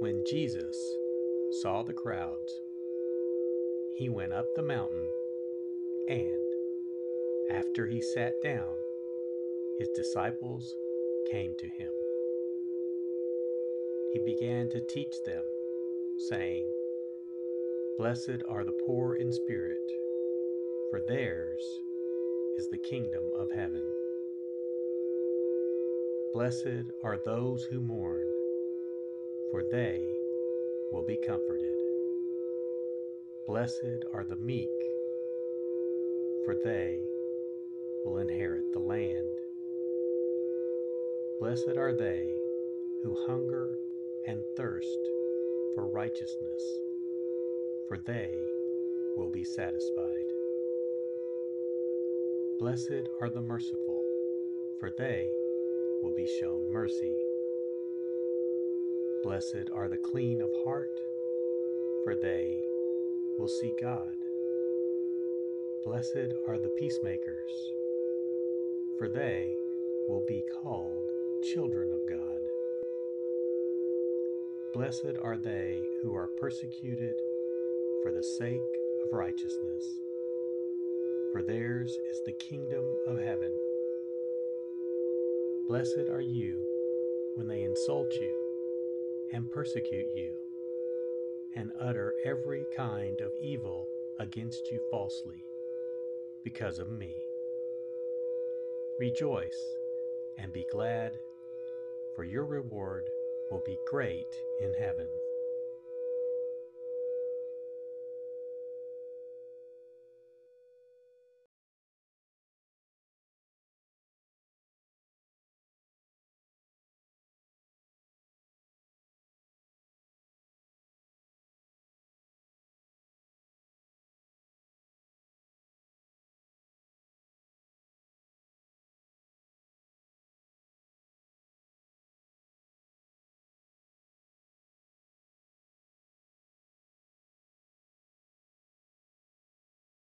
When Jesus saw the crowds, he went up the mountain, and after he sat down, his disciples came to him. He began to teach them, saying, Blessed are the poor in spirit, for theirs is the kingdom of heaven. Blessed are those who mourn for they will be comforted. Blessed are the meek, for they will inherit the land. Blessed are they who hunger and thirst for righteousness, for they will be satisfied. Blessed are the merciful, for they will be shown mercy. Blessed are the clean of heart, for they will see God. Blessed are the peacemakers, for they will be called children of God. Blessed are they who are persecuted for the sake of righteousness, for theirs is the kingdom of heaven. Blessed are you when they insult you and persecute you, and utter every kind of evil against you falsely, because of me. Rejoice and be glad, for your reward will be great in heaven.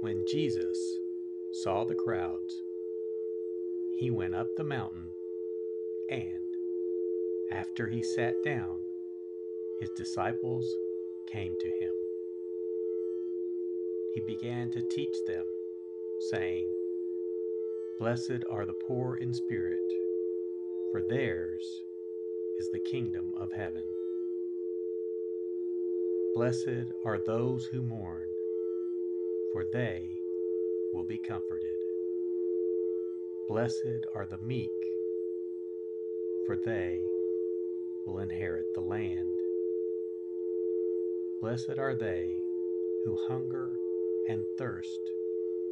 When Jesus saw the crowds, he went up the mountain, and after he sat down, his disciples came to him. He began to teach them, saying, Blessed are the poor in spirit, for theirs is the kingdom of heaven. Blessed are those who mourn, for they will be comforted. Blessed are the meek, for they will inherit the land. Blessed are they who hunger and thirst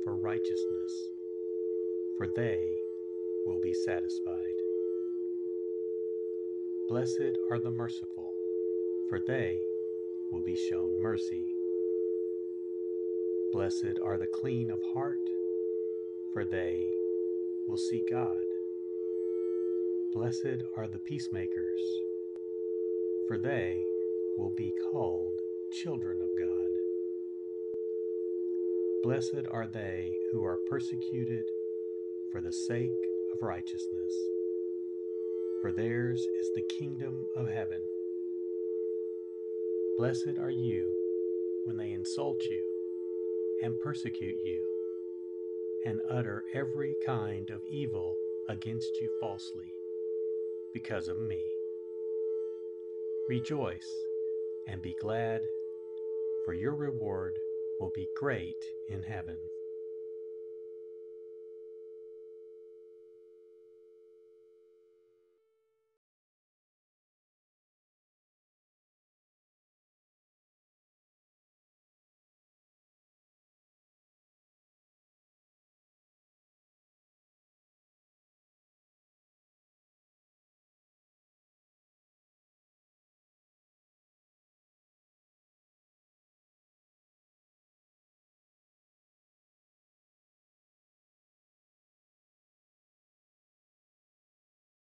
for righteousness, for they will be satisfied. Blessed are the merciful, for they will be shown mercy. Blessed are the clean of heart, for they will see God. Blessed are the peacemakers, for they will be called children of God. Blessed are they who are persecuted for the sake of righteousness, for theirs is the kingdom of heaven. Blessed are you when they insult you and persecute you, and utter every kind of evil against you falsely, because of me. Rejoice and be glad, for your reward will be great in heaven.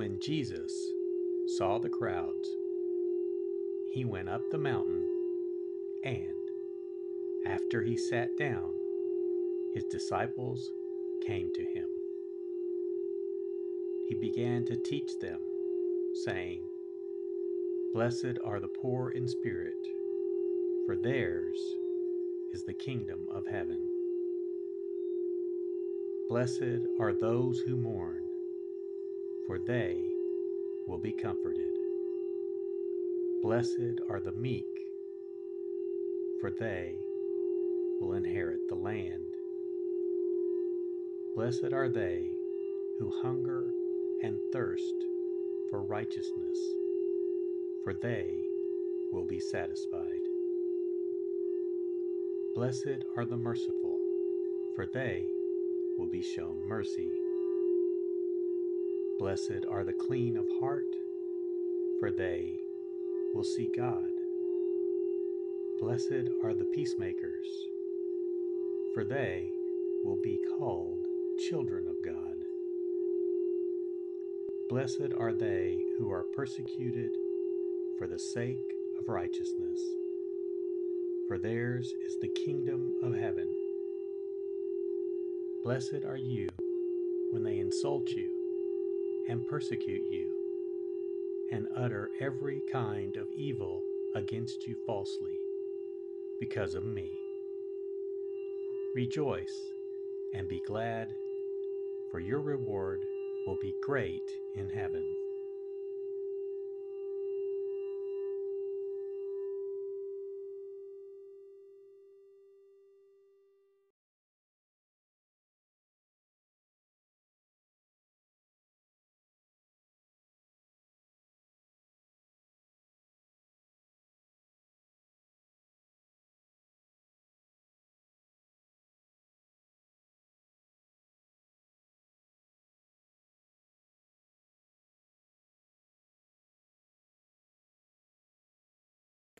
When Jesus saw the crowds, he went up the mountain, and after he sat down, his disciples came to him. He began to teach them, saying, Blessed are the poor in spirit, for theirs is the kingdom of heaven. Blessed are those who mourn, for they will be comforted. Blessed are the meek, for they will inherit the land. Blessed are they who hunger and thirst for righteousness, for they will be satisfied. Blessed are the merciful, for they will be shown mercy. Blessed are the clean of heart, for they will see God. Blessed are the peacemakers, for they will be called children of God. Blessed are they who are persecuted for the sake of righteousness, for theirs is the kingdom of heaven. Blessed are you when they insult you and persecute you and utter every kind of evil against you falsely because of me. Rejoice and be glad, for your reward will be great in heaven.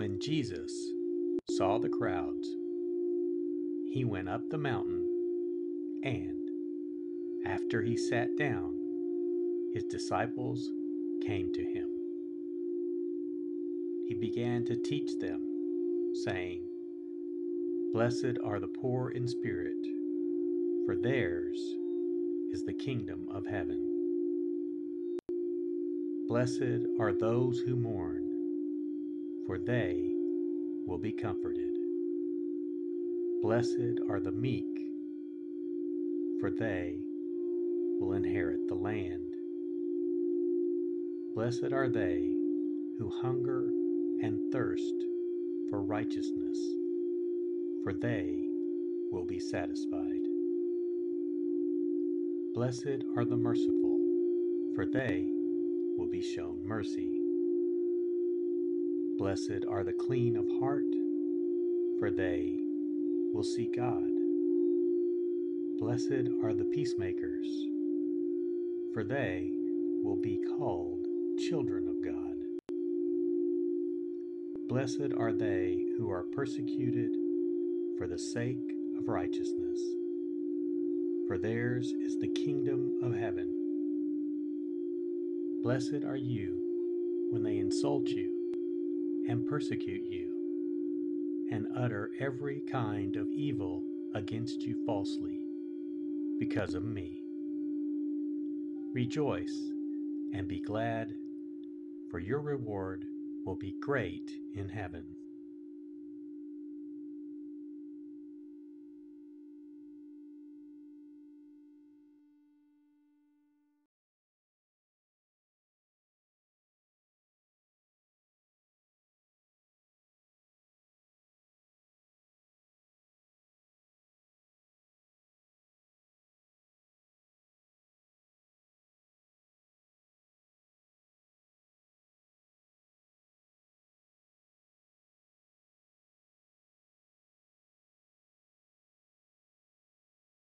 When Jesus saw the crowds, he went up the mountain, and after he sat down, his disciples came to him. He began to teach them, saying, Blessed are the poor in spirit, for theirs is the kingdom of heaven. Blessed are those who mourn for they will be comforted. Blessed are the meek, for they will inherit the land. Blessed are they who hunger and thirst for righteousness, for they will be satisfied. Blessed are the merciful, for they will be shown mercy. Blessed are the clean of heart, for they will see God. Blessed are the peacemakers, for they will be called children of God. Blessed are they who are persecuted for the sake of righteousness, for theirs is the kingdom of heaven. Blessed are you when they insult you and persecute you, and utter every kind of evil against you falsely, because of me. Rejoice and be glad, for your reward will be great in heaven.